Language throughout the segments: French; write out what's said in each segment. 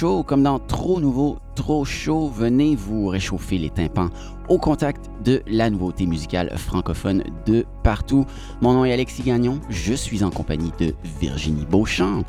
chaud, comme dans Trop nouveau, trop chaud. Venez vous réchauffer les tympans au contact de la nouveauté musicale francophone de partout. Mon nom est Alexis Gagnon, je suis en compagnie de Virginie Beauchamp.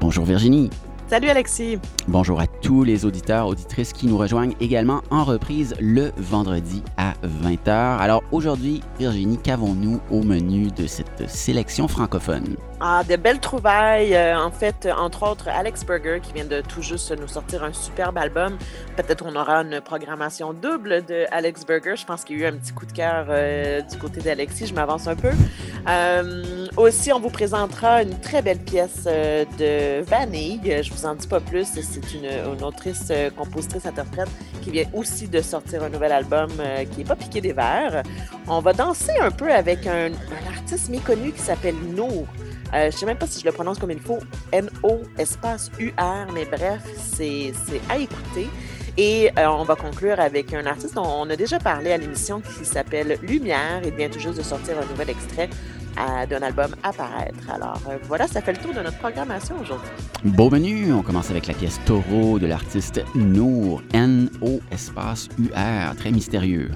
Bonjour Virginie. Salut Alexis. Bonjour à tous les auditeurs, auditrices qui nous rejoignent également en reprise le vendredi à 20h. Alors aujourd'hui, Virginie, qu'avons-nous au menu de cette sélection francophone? Ah, de belles trouvailles. Euh, en fait, entre autres, Alex Burger qui vient de tout juste nous sortir un superbe album. Peut-être on aura une programmation double de Alex Burger. Je pense qu'il y a eu un petit coup de cœur euh, du côté d'Alexis. Je m'avance un peu. Euh, aussi, on vous présentera une très belle pièce de Vanille. Je vous en dis pas plus. C'est une, autrice, compositrice, interprète qui vient aussi de sortir un nouvel album qui n'est pas piqué des verres. On va danser un peu avec un, un artiste méconnu qui s'appelle Nour. Euh, je sais même pas si je le prononce comme il faut. N-O espace U-R, mais bref, c'est à écouter. Et euh, on va conclure avec un artiste dont on a déjà parlé à l'émission qui s'appelle Lumière. Il vient tout juste de sortir un nouvel extrait euh, d'un album Apparaître. Alors voilà, ça fait le tour de notre programmation aujourd'hui. Beau menu, on commence avec la pièce Taureau de l'artiste Nour, N-O espace U-R, très mystérieux.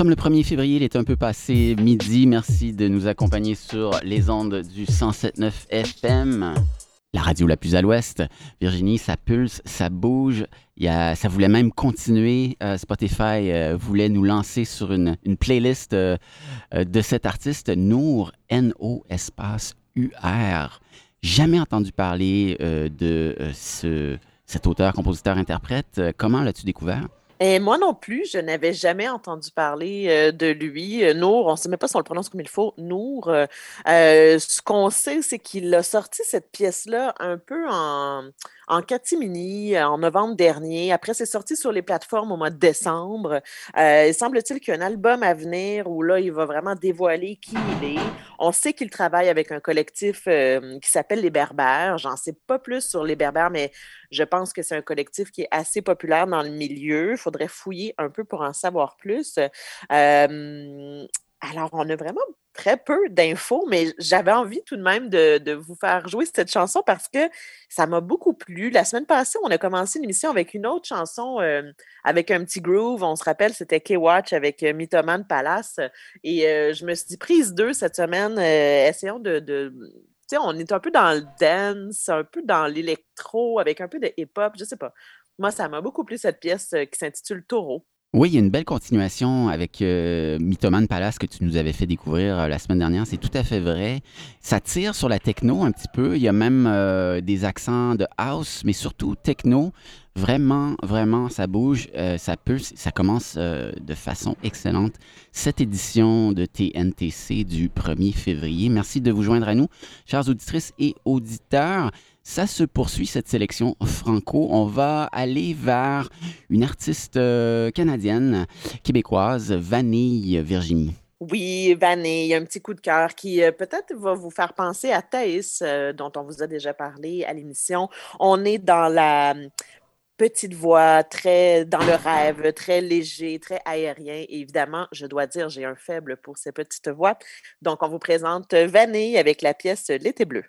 Sommes le 1er février, il est un peu passé midi. Merci de nous accompagner sur les ondes du 107.9 FM, la radio la plus à l'ouest. Virginie, ça pulse, ça bouge. Il y a, ça voulait même continuer. Euh, Spotify euh, voulait nous lancer sur une, playlist euh, de cet artiste, Nour, N-O espace U-R. Jamais entendu parler de ce, cet auteur, compositeur, interprète. Comment l'as-tu découvert? Et moi non plus, je n'avais jamais entendu parler euh, de lui. Euh, Nour, on ne sait même pas si on le prononce comme il faut, Nour. Euh, ce qu'on sait, c'est qu'il a sorti cette pièce-là un peu en, en catimini en novembre dernier. Après, c'est sorti sur les plateformes au mois de décembre. il semble-t-il qu'il y a un album à venir où là, il va vraiment dévoiler qui il est. On sait qu'il travaille avec un collectif qui s'appelle Les Berbères. J'en sais pas plus sur Les Berbères, mais je pense que c'est un collectif qui est assez populaire dans le milieu. Il faudrait fouiller un peu pour en savoir plus. Alors, on a vraiment très peu d'infos, mais j'avais envie tout de même de, vous faire jouer cette chanson parce que ça m'a beaucoup plu. La semaine passée, on a commencé une émission avec une autre chanson avec un petit groove. On se rappelle, c'était K-Watch avec euh, Mythoman Palace. Et je me suis dit, prise deux cette semaine, essayons de sais, on est un peu dans le dance, un peu dans l'électro, avec un peu de hip-hop, je sais pas. Moi, ça m'a beaucoup plu cette pièce qui s'intitule Taureau. Oui, il y a une belle continuation avec euh, Mythoman Palace que tu nous avais fait découvrir euh, la semaine dernière. C'est tout à fait vrai. Ça tire sur la techno un petit peu. Il y a même euh, des accents de house, mais surtout techno. Vraiment, vraiment, ça bouge, ça pulse, ça commence de façon excellente. Cette édition de TNTC du 1er février. Merci de vous joindre à nous, chers auditrices et auditeurs. Ça se poursuit, cette sélection franco. On va aller vers une artiste euh, canadienne, québécoise, Vanille Virginie. Oui, Vanille, un petit coup de cœur qui euh, peut-être va vous faire penser à Thaïs, euh, dont on vous a déjà parlé à l'émission. On est dans la petite voix, très dans le rêve, très léger, très aérien. évidemment, je dois dire, j'ai un faible pour ces petites voix. Donc, on vous présente Vanille avec la pièce L'été bleu.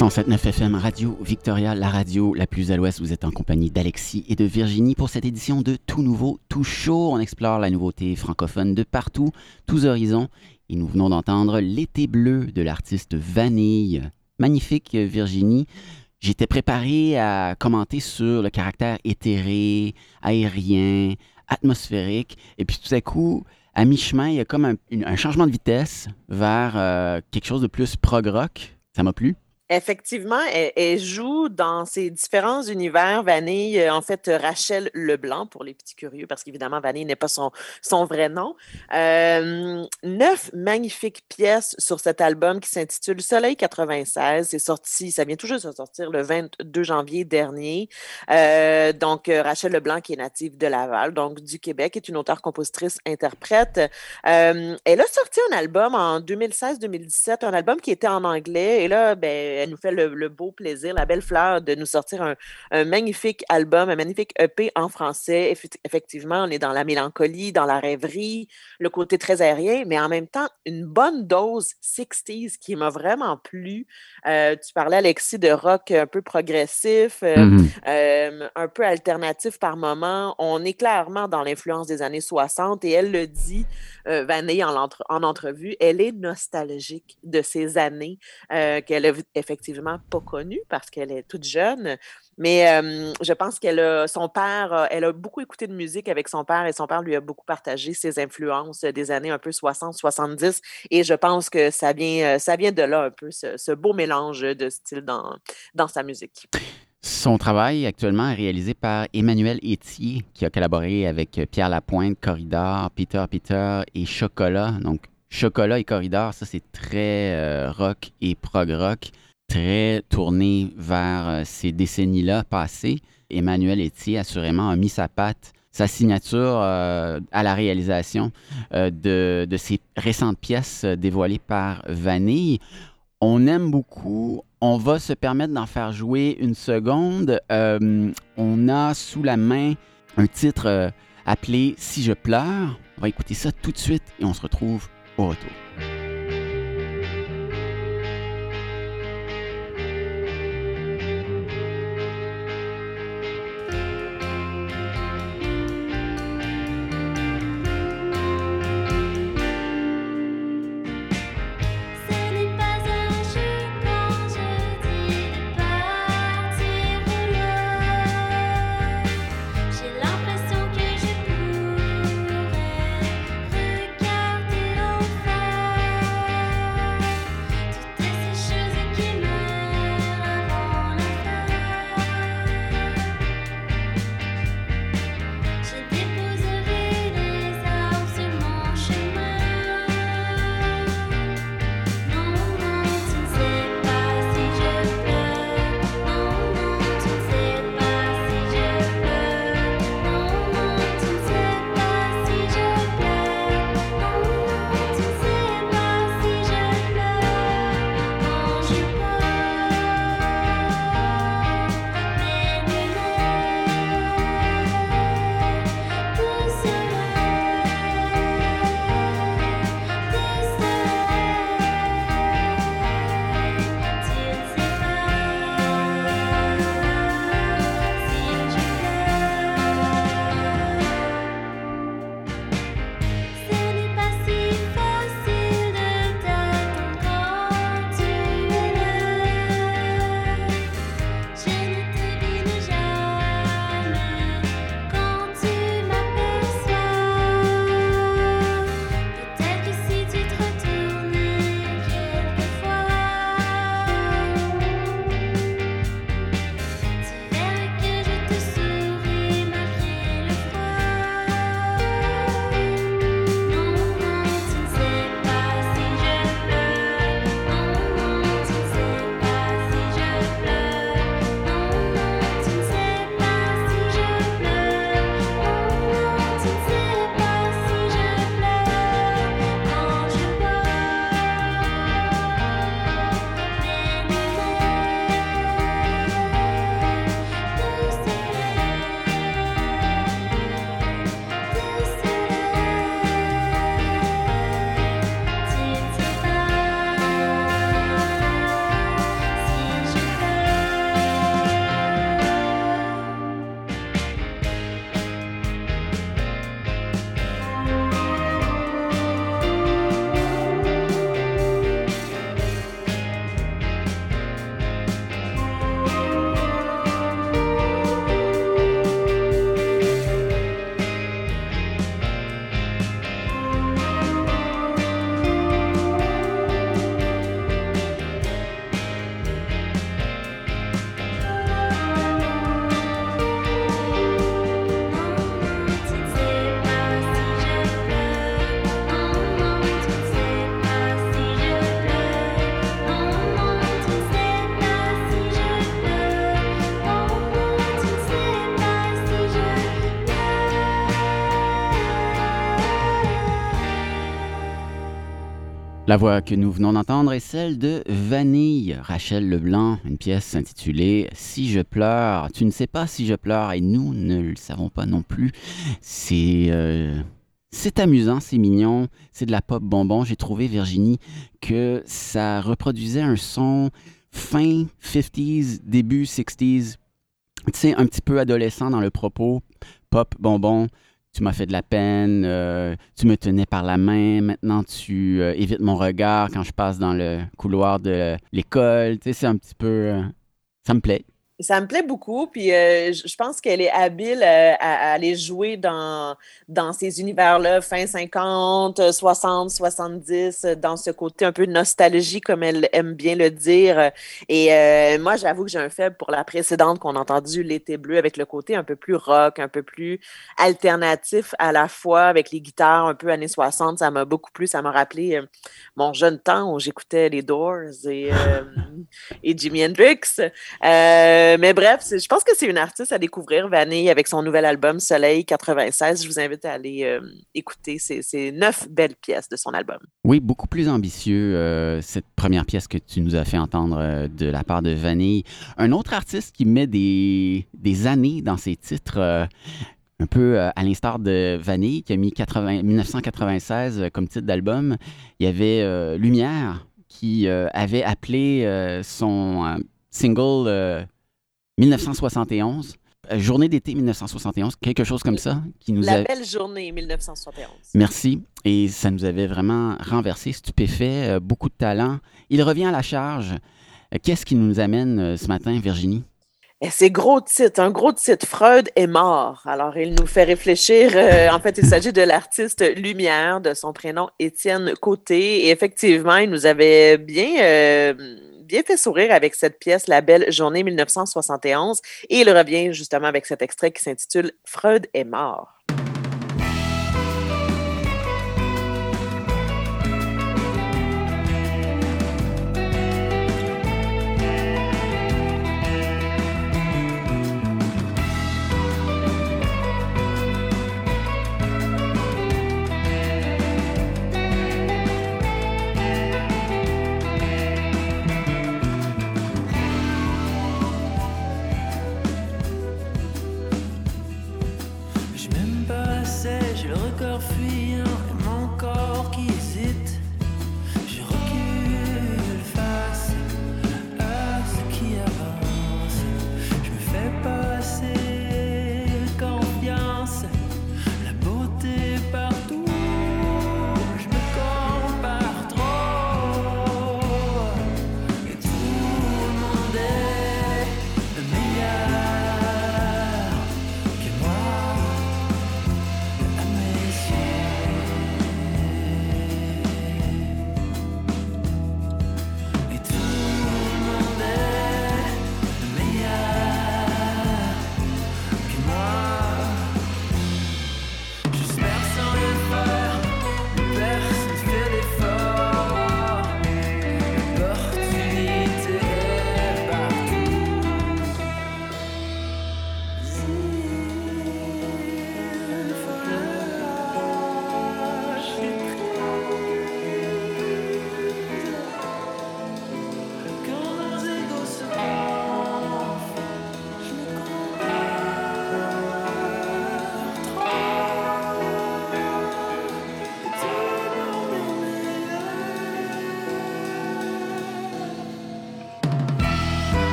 107.9 FM Radio Victoria, la radio la plus à l'ouest. Vous êtes en compagnie d'Alexis et de Virginie pour cette édition de Tout Nouveau, Tout Chaud. On explore la nouveauté francophone de partout, tous horizons. Et nous venons d'entendre L'été bleu de l'artiste Vanille. Magnifique, Virginie. J'étais préparé à commenter sur le caractère éthéré, aérien, atmosphérique. Et puis tout à coup, à mi-chemin, il y a comme un, changement de vitesse vers euh, quelque chose de plus prog-rock. Ça m'a plu. Effectivement, elle, joue dans ces différents univers. Vanille, euh, en fait, Rachel Leblanc, pour les petits curieux, parce qu'évidemment, Vanille n'est pas son, son vrai nom. Euh, neuf magnifiques pièces sur cet album qui s'intitule Soleil 96. C'est sorti, ça vient tout juste de sortir le 22 janvier dernier. Euh, donc, Rachel Leblanc, qui est native de Laval, donc du Québec, est une auteure, compositrice, interprète. elle a sorti un album en 2016-2017, un album qui était en anglais. Et là, ben, elle nous fait le, beau plaisir, la belle fleur de nous sortir un, magnifique album, un magnifique EP en français. Effectivement, on est dans la mélancolie, dans la rêverie, le côté très aérien, mais en même temps, une bonne dose 60s qui m'a vraiment plu. Euh, tu parlais, Alexis, de rock un peu progressif, euh, mmh euh, un peu alternatif par moment. On est clairement dans l'influence des années 60 et elle le dit, Vanille, en, en, entrevue, elle est nostalgique de ces années qu'elle a effectivement pas connue parce qu'elle est toute jeune. Mais je pense qu'elle a son père, elle a beaucoup écouté de musique avec son père et son père lui a beaucoup partagé ses influences des années un peu 60-70. Et je pense que ça vient, ça vient de là un peu, ce, beau mélange de style dans, dans sa musique. Son travail actuellement est réalisé par Emmanuel Etier, qui a collaboré avec Pierre Lapointe, Corridor, Peter Peter et Chocolat. Donc, Chocolat et Corridor, ça c'est très euh, rock et prog rock très tourné vers euh, ces décennies-là passées. Emmanuel Etier, assurément, a mis sa patte, sa signature euh, à la réalisation euh, de, de, ces récentes pièces dévoilées par Vanille. On aime beaucoup. On va se permettre d'en faire jouer une seconde. on a sous la main un titre appelé Si je pleure. On va écouter ça tout de suite et on se retrouve au retour. La voix que nous venons d'entendre est celle de Vanille, Rachel Leblanc, une pièce intitulée Si je pleure. Tu ne sais pas si je pleure et nous ne le savons pas non plus. C'est euh, amusant, c'est mignon, c'est de la pop bonbon. J'ai trouvé Virginie que ça reproduisait un son fin 50s, début 60s. Tu sais, un petit peu adolescent dans le propos, pop bonbon tu m'as fait de la peine, euh, tu me tenais par la main, maintenant tu euh, évites mon regard quand je passe dans le couloir de l'école. Tu sais, c'est un petit peu... Euh, ça me plaît. Ça me plaît beaucoup, puis euh, je pense qu'elle est habile euh, à, aller jouer dans, dans ces univers-là, fin 50, 60, 70, dans ce côté un peu nostalgie, comme elle aime bien le dire. Et euh, moi, j'avoue que j'ai un faible pour la précédente qu'on a entendue, L'été bleu, avec le côté un peu plus rock, un peu plus alternatif à la fois, avec les guitares un peu années 60. Ça m'a beaucoup plu, ça m'a rappelé mon jeune temps où j'écoutais les Doors et, et Jimi Hendrix. Euh, mais bref, je pense que c'est une artiste à découvrir, Vanille, avec son nouvel album Soleil 96. Je vous invite à aller euh, écouter ces, neuf belles pièces de son album. Oui, beaucoup plus ambitieux, euh, cette première pièce que tu nous as fait entendre de la part de Vanille. Un autre artiste qui met des, des années dans ses titres un peu à l'instar de Vanille, qui a mis 80, 1996 comme titre d'album, il y avait Lumière, qui avait appelé son single 1971. Euh, journée d'été 1971, quelque chose comme ça. Qui nous La belle journée 1971. Merci. Et ça nous avait vraiment renversé, stupéfait, euh, beaucoup de talent. Il revient à la charge. Euh, qu'est-ce qui nous amène ce matin, Virginie? C'est gros titre, un gros titre. Freud est mort. Alors, il nous fait réfléchir. en fait, il s'agit de l'artiste Lumière, de son prénom Étienne Côté. Et effectivement, il nous avait bien bien fait sourire avec cette pièce, La Belle Journée 1971. Et il revient justement avec cet extrait qui s'intitule Freud est mort.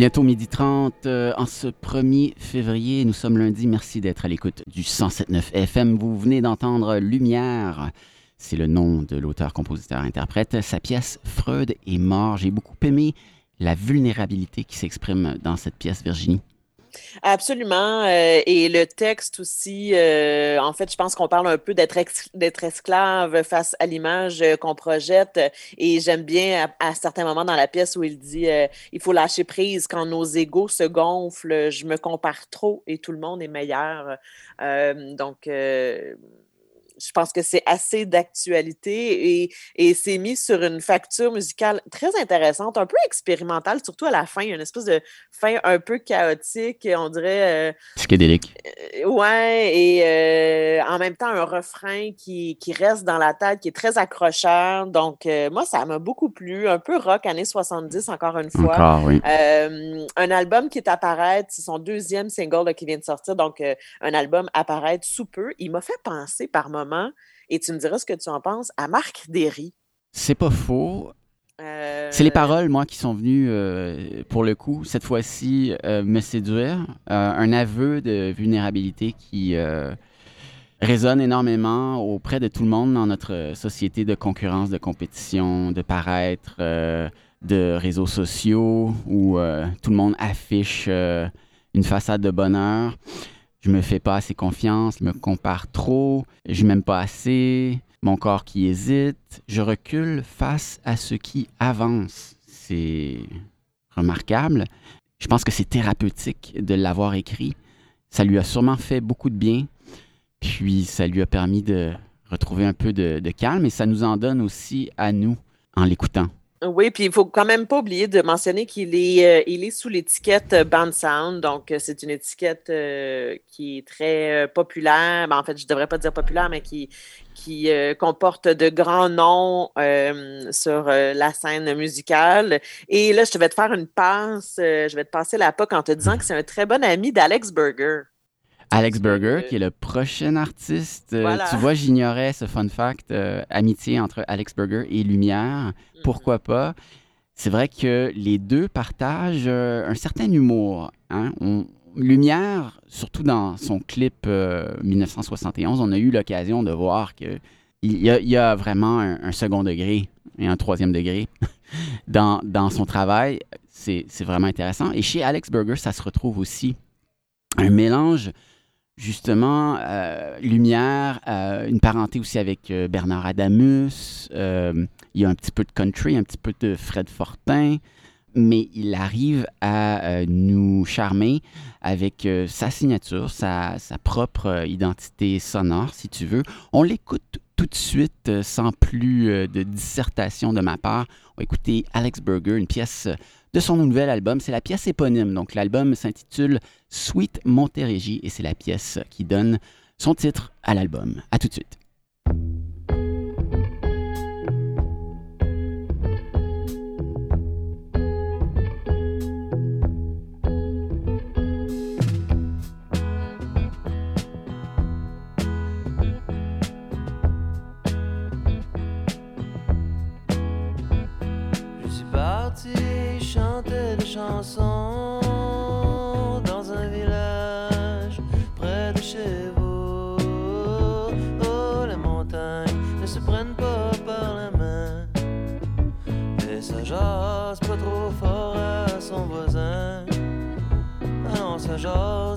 Bientôt midi 30 euh, en ce 1er février. Nous sommes lundi. Merci d'être à l'écoute du 107.9 FM. Vous venez d'entendre Lumière. C'est le nom de l'auteur, compositeur, interprète. Sa pièce Freud est mort. J'ai beaucoup aimé la vulnérabilité qui s'exprime dans cette pièce, Virginie. Absolument. Euh, et le texte aussi, euh, en fait, je pense qu'on parle un peu d'être esclave face à l'image euh, qu'on projette. Et j'aime bien à, certains moments dans la pièce où il dit il faut lâcher prise quand nos égaux se gonflent, je me compare trop et tout le monde est meilleur. donc, je pense que c'est assez d'actualité et, et c'est mis sur une facture musicale très intéressante, un peu expérimentale, surtout à la fin. Il y a une espèce de fin un peu chaotique, on dirait. Euh, Psychédélique. Euh, ouais, et euh, en même temps, un refrain qui, qui, reste dans la tête, qui est très accrocheur. Donc, moi, ça m'a beaucoup plu. Un peu rock, années 70, encore une fois. Encore, oui. un album qui est apparaître, c'est son deuxième single qui vient de sortir, donc un album apparaître sous peu. Il m'a fait penser par moments et tu me diras ce que tu en penses, à Marc Derry. C'est pas faux. C'est les euh, paroles, moi, qui sont venues, euh, pour le coup, cette fois-ci, euh, me séduire. un aveu de vulnérabilité qui résonne énormément auprès de tout le monde dans notre société de concurrence, de compétition, de paraître, de réseaux sociaux, où tout le monde affiche une façade de bonheur je me fais pas assez confiance, je me compare trop, je m'aime pas assez, mon corps qui hésite, je recule face à ce qui avance. C'est remarquable. Je pense que c'est thérapeutique de l'avoir écrit. Ça lui a sûrement fait beaucoup de bien, puis ça lui a permis de retrouver un peu de, de calme et ça nous en donne aussi à nous en l'écoutant. Oui, puis il faut quand même pas oublier de mentionner qu'il est, euh, il est sous l'étiquette euh, Band Sound. Donc, euh, c'est une étiquette qui est très populaire. Ben, en fait, je devrais pas dire populaire, mais qui, qui comporte de grands noms sur la scène musicale. Et là, je vais te faire une passe. je vais te passer la POC en te disant que c'est un très bon ami d'Alex Burger. Alex Berger, qui est le prochain artiste. Euh, tu vois, j'ignorais ce fun fact, euh, amitié entre Alex Berger et Lumière. Mm-hmm. Pourquoi pas? C'est vrai que les deux partagent euh, un certain humour. Hein. Lumière, surtout dans son clip 1971, on a eu l'occasion de voir qu'il y, y, a vraiment un, second degré et un troisième degré dans, dans son travail. C'est vraiment intéressant. Et chez Alex Berger, ça se retrouve aussi. Un mélange justement, euh, Lumière, euh, une parenté aussi avec euh, Bernard Adamus. il y a un petit peu de country, un petit peu de Fred Fortin, mais il arrive à nous charmer avec sa signature, sa, propre identité sonore, si tu veux. On l'écoute tout de suite, sans plus de dissertation de ma part. On va écouter Alex Berger, une pièce de son nouvel album. C'est la pièce éponyme. Donc l'album s'intitule Sweet Montérégie et c'est la pièce qui donne son titre à l'album. À tout de suite. Dans un village près de chez vous. Oh, les montagnes ne se prennent pas par la main. Et ça jase pas trop fort à son voisin. Ah non, ça jase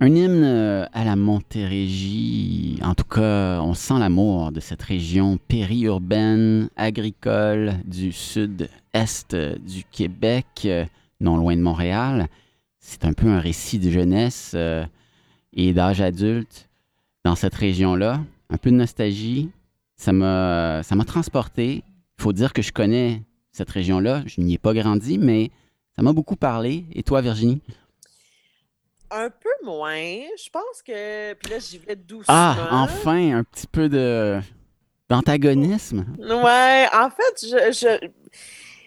Un hymne euh, à la Montérégie. En tout cas, on sent l'amour de cette région périurbaine, agricole du sud-est du Québec, euh, non loin de Montréal. C'est un peu un récit de jeunesse euh, et d'âge adulte dans cette région-là. Un peu de nostalgie. Ça m'a ça m'a transporté. Il faut dire que je connais cette région-là. Je n'y ai pas grandi, mais ça m'a beaucoup parlé. Et toi, Virginie? Un peu moins. Je pense que. Puis là, j'y vais doucement. Ah, enfin, un petit peu de d'antagonisme. Ouais, en fait, je, je,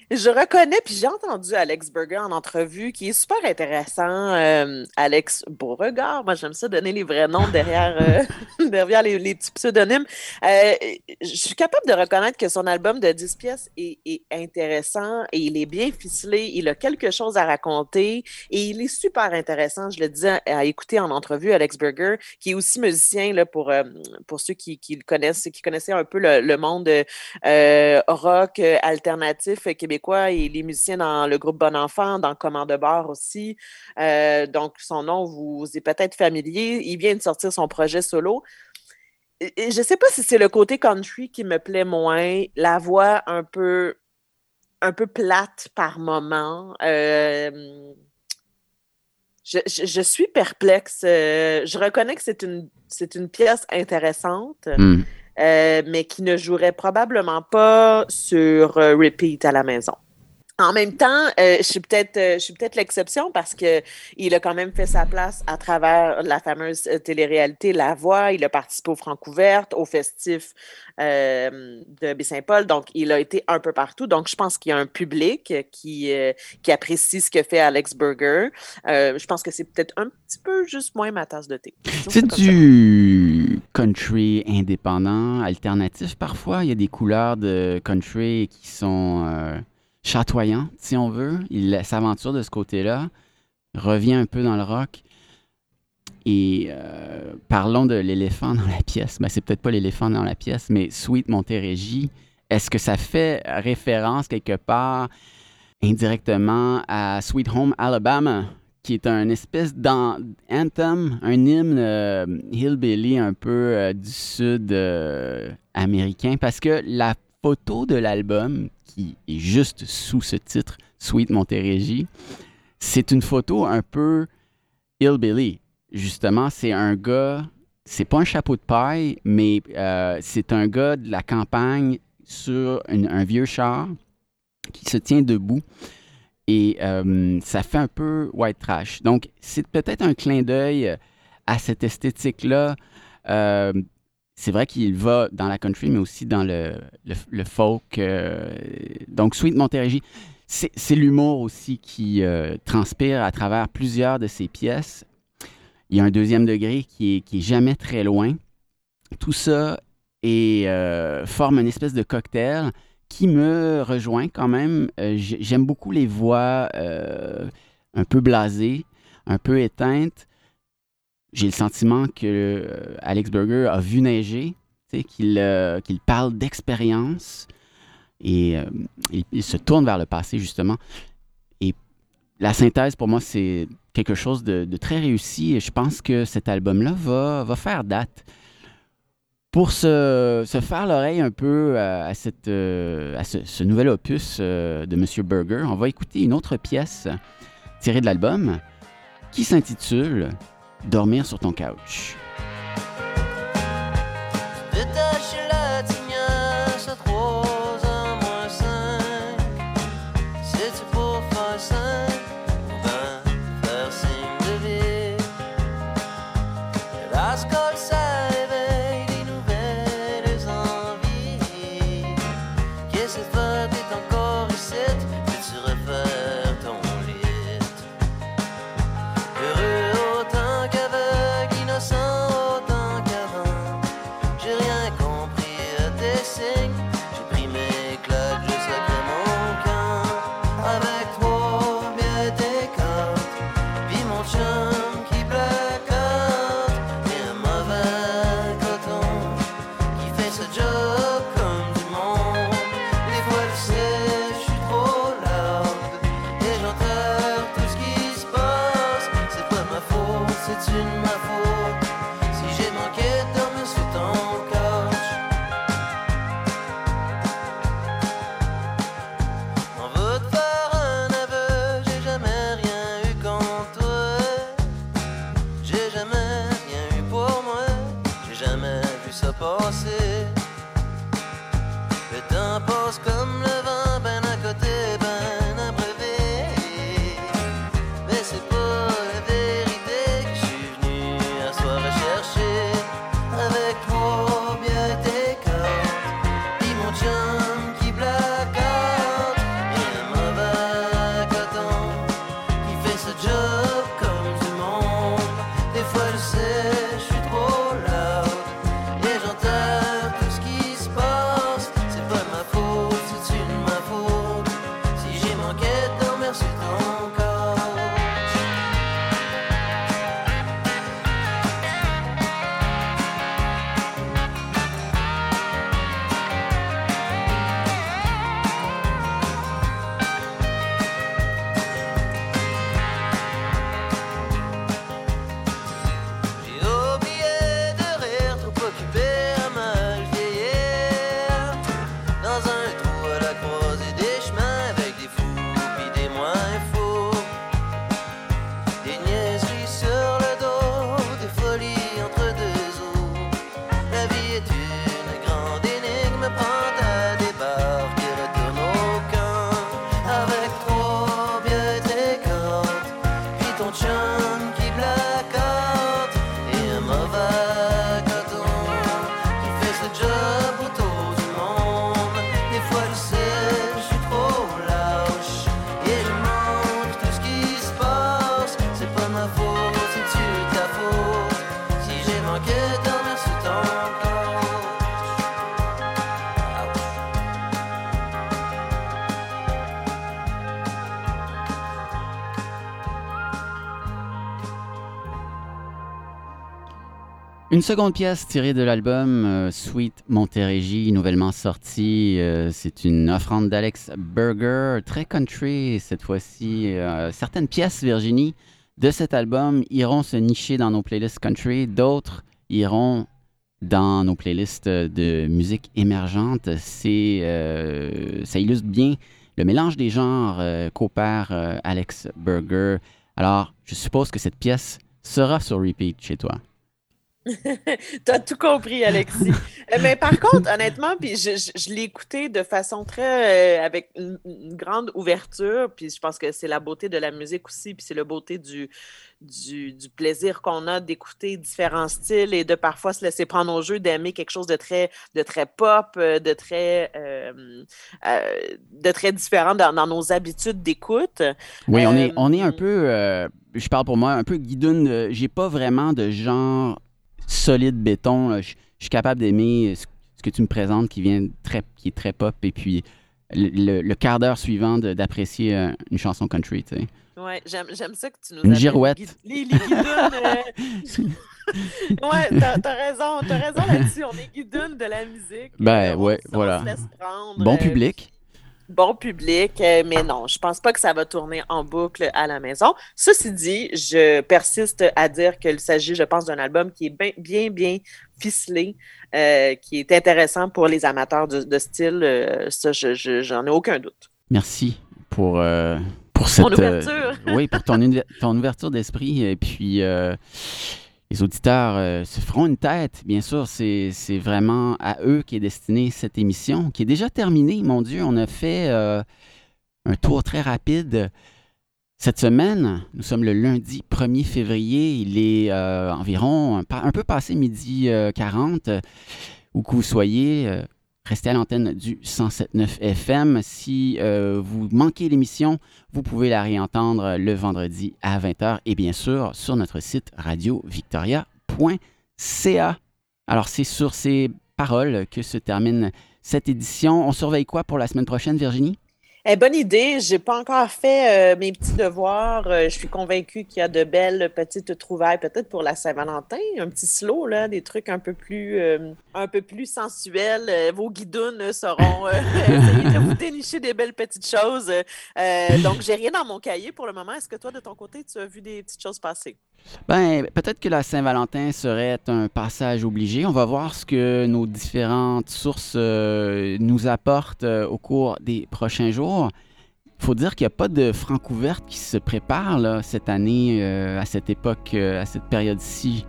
je reconnais, puis j'ai entendu Alex Berger en entrevue, qui est super intéressant. euh, Alex Beauregard, moi j'aime ça donner les vrais noms derrière, euh, derrière les, petits pseudonymes. Euh, je suis capable de reconnaître que son album de 10 pièces est, intéressant et il est bien ficelé, il a quelque chose à raconter et il est super intéressant, je le disais, à écouter en entrevue, Alex Berger, qui est aussi musicien là, pour, pour ceux qui, le connaissent, qui connaissaient un peu le, le monde rock alternatif québécois et les musiciens dans le groupe Bon Enfant, dans Commande de bar aussi. Euh, donc, son nom vous est peut-être familier. Il vient de sortir son projet solo. Je ne sais pas si c'est le côté country qui me plaît moins, la voix un peu, un peu plate par moment. Euh, je, je- suis perplexe. Euh, je reconnais que c'est une, une pièce intéressante, Hmm. Euh, mais qui ne jouerait probablement pas sur euh, repeat à la maison. En même temps, euh, je suis peut-être euh, je suis peut-être l'exception parce que il a quand même fait sa place à travers la fameuse euh, télé-réalité La Voix. Il a participé au Francouverte, au festif euh, de Baie-Saint-Paul. Donc, il a été un peu partout. Donc, je pense qu'il y a un public qui, euh, qui apprécie ce que fait Alex Berger. Euh, je pense que c'est peut-être un petit peu juste moins ma tasse de thé. C'est ça. du country indépendant, alternatif parfois? Il y a des couleurs de country qui sont chatoyantes, si on veut. Il s'aventure de ce côté-là, revient un peu dans le rock. Et euh, parlons de l'éléphant dans la pièce. Ben, c'est peut-être pas l'éléphant dans la pièce, mais Sweet Montérégie. Est-ce que ça fait référence quelque part indirectement à Sweet Home Alabama, qui est un espèce d'anthem, un hymne euh, hillbilly un peu euh, du sud américain, parce que la photo de l'album, qui est juste sous ce titre, Sweet Montérégie, c'est une photo un peu hillbilly. Justement, c'est un gars, c'est pas un chapeau de paille, mais euh, c'est un gars de la campagne sur un vieux char qui se tient debout. Et euh, ça fait un peu white trash. Donc, c'est peut-être un clin d'œil à cette esthétique-là. Euh, c'est vrai qu'il va dans la country, mais aussi dans le, folk. euh, donc, Sweet Montérégie, c'est l'humour aussi qui euh, transpire à travers plusieurs de ses pièces. Il y a un deuxième degré qui est, jamais très loin. Tout ça euh, forme une espèce de cocktail qui me rejoint quand même. J'ai- J'aime beaucoup les voix un peu blasées, un peu éteintes. J'ai le sentiment que euh, Alex Berger a vu neiger, euh, qu'il parle d'expérience et euh, il, se tourne vers le passé justement. Et la synthèse pour moi c'est quelque chose de, très réussi et je pense que cet album-là va, va faire date pour se, faire l'oreille un peu à, cette, à ce, ce nouvel opus de Monsieur Burger, on va écouter une autre pièce tirée de l'album qui s'intitule Dormir sur ton couch. Une seconde pièce tirée de l'album euh, Sweet Montérégie, nouvellement sorti. Euh, c'est une offrande d'Alex Burger, très country cette fois-ci. Euh, certaines pièces, Virginie, de cet album iront se nicher dans nos playlists country, d'autres iront dans nos playlists de musique émergente. C'est, ça illustre bien le mélange des genres qu'opère Alex Burger. Alors, je suppose que cette pièce sera sur repeat chez toi. T'as tout compris, Alexis. Euh, Mais par contre, honnêtement, puis je, je- je l'ai écouté de façon très. euh, avec une, une grande ouverture, puis je pense que c'est la beauté de la musique aussi, puis c'est la beauté du, du, du plaisir qu'on a d'écouter différents styles et de parfois se laisser prendre au jeu, d'aimer quelque chose de très, de très pop, euh, de très, euh, euh, de très différent dans, dans nos habitudes d'écoute. Oui, on, est, on est un peu, euh, je parle pour moi, un peu guidoune. euh, J'ai pas vraiment de genre solide béton. là. Je je suis capable d'aimer ce, ce que tu me présentes qui vient très, qui est très pop et puis le, le- le quart d'heure suivant d'apprécier euh, une chanson country. tu sais. Ouais, j'aime, ça que tu nous Une girouette. Les, les, les guidounes, euh, Ouais, t'as, raison, t'as raison là-dessus. On est guidounes de la musique. Ben, on ouais, on voilà. se laisse prendre, Bon euh, public. Bon public, euh, mais non, je pense pas que ça va tourner en boucle à la maison. Ceci dit, je persiste à dire qu'il s'agit, je pense, d'un album qui est bien, bien, bien ficelé, euh, qui est intéressant pour les amateurs de, de style. euh, ça, je, je- j'en ai aucun doute. Merci pour, euh, pour cette. Ouverture. oui, pour ton, ton ouverture d'esprit. Et puis, les auditeurs se feront une tête. Bien sûr, c'est vraiment à eux qui est destinée cette émission, qui est déjà terminée. Mon Dieu, on a fait un tour très rapide. Cette semaine, nous sommes le lundi 1er février. Il est environ un, peu passé midi 40. Où que vous soyez, Restez à l'antenne du 107.9 FM. Si euh, vous manquez l'émission, vous pouvez la réentendre le vendredi à 20h et bien sûr sur notre site radiovictoria.ca. Alors c'est sur ces paroles que se termine cette édition. On surveille quoi pour la semaine prochaine, Virginie? Eh, bonne idée. J'ai pas encore fait euh, mes petits devoirs. Euh, je suis convaincue qu'il y a de belles petites trouvailles, peut-être pour la Saint-Valentin, un petit slow, là, des trucs un peu plus, euh, un peu plus sensuels. vos guidounes seront essayer de vous dénicher des belles petites choses. donc, j'ai rien dans mon cahier pour le moment. Est-ce que toi, de ton côté, tu as vu des petites choses passer? Ben, peut-être que la Saint-Valentin serait un passage obligé. On va voir ce que nos différentes sources nous apportent au cours des prochains jours. Il faut dire qu'il n'y a pas de francouverte qui se prépare cette année, euh, à cette époque, euh, à cette période-ci.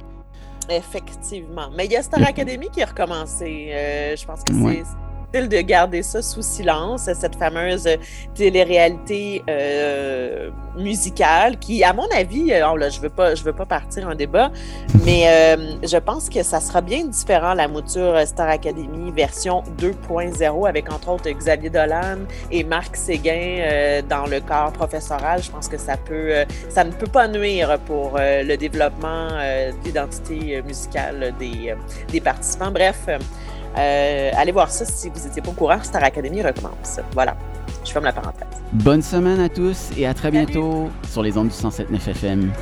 Effectivement. Mais il y a Star Academy qui a recommencé. Euh, je pense que c'est de garder ça sous silence, cette fameuse télé-réalité euh, musicale qui, à mon avis, euh, là, je veux pas, je veux pas partir en débat, mais euh, je pense que ça sera bien différent la mouture Star Academy version 2.0 avec entre autres Xavier Dolan et Marc Séguin dans le corps professoral. Je pense que ça peut, ça ne peut pas nuire pour le développement de l'identité musicale des, des participants. Bref. Euh, allez voir ça si vous n'étiez pas au courant. Star Academy recommence. Voilà. Je ferme la parenthèse. Bonne semaine à tous et à très bientôt sur les ondes du 107.9 FM.